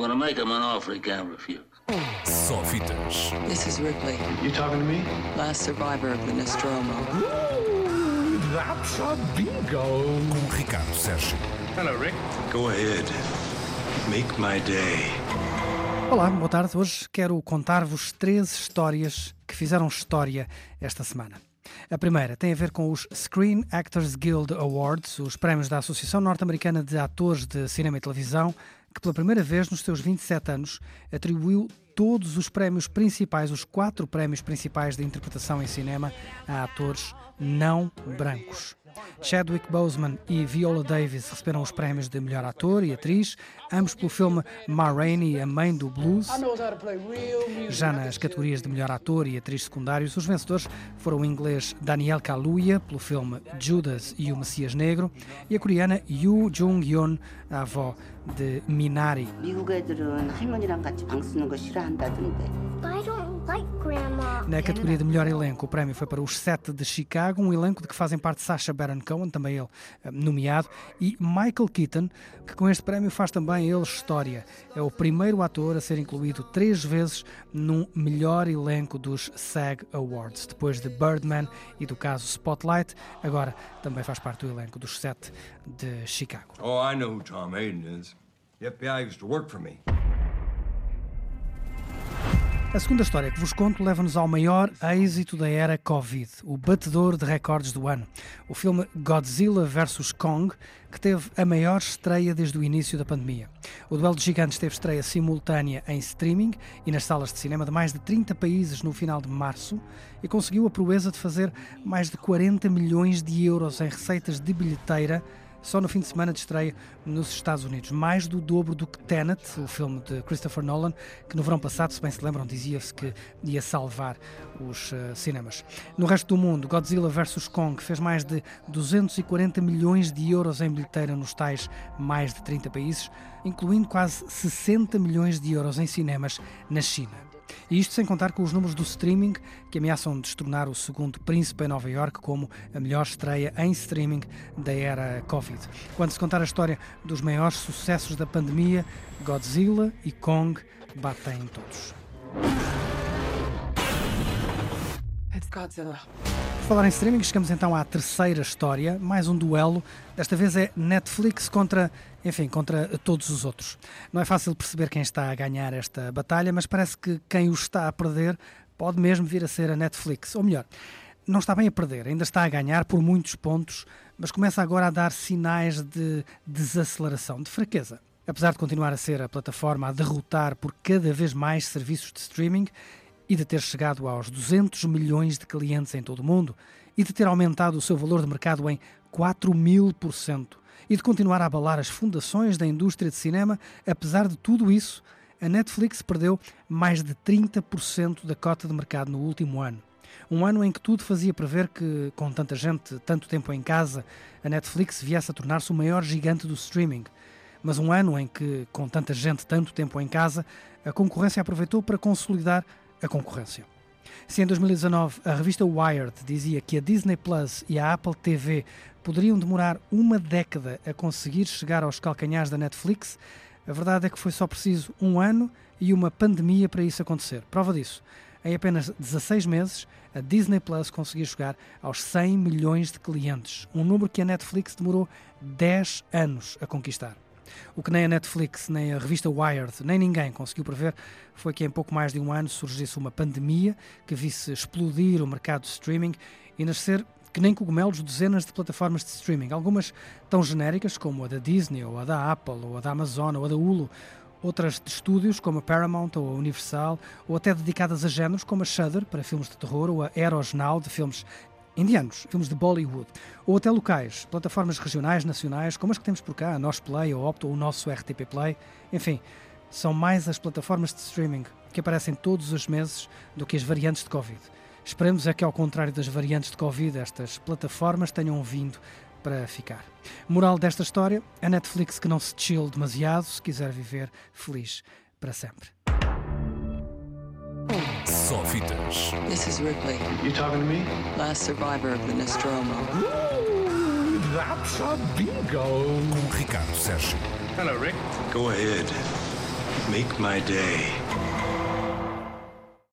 going to make him an offer he can't refuse. Só fitas. This is Ripley, You talking to me? last survivor of the Nostromo. That's a bingo. Com Ricardo Sérgio. Hello, Rick. Go ahead. Make my day. Olá, boa tarde. Hoje quero contar-vos três histórias que fizeram história esta semana. A primeira tem a ver com os Screen Actors Guild Awards, os prémios da Associação Norte-Americana de Atores de Cinema e Televisão, que pela primeira vez nos seus 27 anos atribuiu todos os prémios principais, os quatro prémios principais de interpretação em cinema, a atores não brancos. Chadwick Boseman e Viola Davis receberam os prémios de melhor ator e atriz, ambos pelo filme Ma Rainey, a mãe do blues. Já nas categorias de melhor ator e atriz secundários, os vencedores foram o inglês Daniel Kaluuya pelo filme Judas e o Messias Negro e a coreana Yoo Jung-yeon, a avó de Minari. Na categoria de melhor elenco, o prémio foi para os sete de Chicago, um elenco de que fazem parte Sacha Baron Cohen, também ele eh, nomeado, e Michael Keaton, que com este prémio faz também ele história. É o primeiro ator a ser incluído três vezes num melhor elenco dos SAG Awards, depois de Birdman e do caso Spotlight, agora também faz parte do elenco dos Sete de Chicago. Oh, I know who Tom Hayden is. The FBI used to work for me. A segunda história que vos conto leva-nos ao maior êxito da era Covid, o batedor de recordes do ano. O filme Godzilla vs. Kong, que teve a maior estreia desde o início da pandemia. O Duelo de Gigantes teve estreia simultânea em streaming e nas salas de cinema de mais de 30 países no final de março e conseguiu a proeza de fazer mais de 40 milhões de euros em receitas de bilheteira só no fim de semana de estreia nos Estados Unidos. Mais do dobro do que Tenet, o filme de Christopher Nolan, que no verão passado, se bem se lembram, dizia-se que ia salvar os uh, cinemas. No resto do mundo, Godzilla vs. Kong fez mais de 240 milhões de euros em bilheteira nos tais mais de 30 países, incluindo quase 60 milhões de euros em cinemas na China. E isto sem contar com os números do streaming que ameaçam destronar o segundo príncipe em Nova York como a melhor estreia em streaming da era Covid. Quando se contar a história dos maiores sucessos da pandemia, Godzilla e Kong batem todos. It's Godzilla. Falar em streaming, chegamos então à terceira história, mais um duelo. Desta vez é Netflix contra, enfim, contra todos os outros. Não é fácil perceber quem está a ganhar esta batalha, mas parece que quem o está a perder pode mesmo vir a ser a Netflix. Ou melhor, não está bem a perder, ainda está a ganhar por muitos pontos, mas começa agora a dar sinais de desaceleração, de fraqueza. Apesar de continuar a ser a plataforma a derrotar por cada vez mais serviços de streaming, e de ter chegado aos 200 milhões de clientes em todo o mundo e de ter aumentado o seu valor de mercado em 4 mil por cento e de continuar a abalar as fundações da indústria de cinema, apesar de tudo isso, a Netflix perdeu mais de 30% da cota de mercado no último ano. Um ano em que tudo fazia prever que, com tanta gente, tanto tempo em casa, a Netflix viesse a tornar-se o maior gigante do streaming. Mas um ano em que, com tanta gente, tanto tempo em casa, a concorrência aproveitou para consolidar a concorrência. Se em 2019 a revista Wired dizia que a Disney Plus e a Apple TV poderiam demorar uma década a conseguir chegar aos calcanhares da Netflix, a verdade é que foi só preciso um ano e uma pandemia para isso acontecer. Prova disso. Em apenas 16 meses, a Disney Plus conseguiu chegar aos 100 milhões de clientes, um número que a Netflix demorou 10 anos a conquistar. O que nem a Netflix, nem a revista Wired, nem ninguém conseguiu prever foi que em pouco mais de um ano surgisse uma pandemia que visse explodir o mercado de streaming e nascer que nem cogumelos dezenas de plataformas de streaming, algumas tão genéricas como a da Disney, ou a da Apple, ou a da Amazon, ou a da Hulu, outras de estúdios como a Paramount ou a Universal, ou até dedicadas a géneros como a Shudder para filmes de terror ou a Eros Now de filmes indianos, filmes de Bollywood, ou até locais, plataformas regionais, nacionais, como as que temos por cá, a Nós Play, a Opto ou o nosso RTP Play, enfim, são mais as plataformas de streaming que aparecem todos os meses do que as variantes de Covid. Esperemos é que, ao contrário das variantes de Covid, estas plataformas tenham vindo para ficar. Moral desta história: a Netflix que não se chill demasiado se quiser viver feliz para sempre. Só fitas. This is Ripley, You talking to me? last survivor of the Nostromo. That's a bingo. Com Ricardo Sérgio. Hello, Rick. Go ahead. Make my day.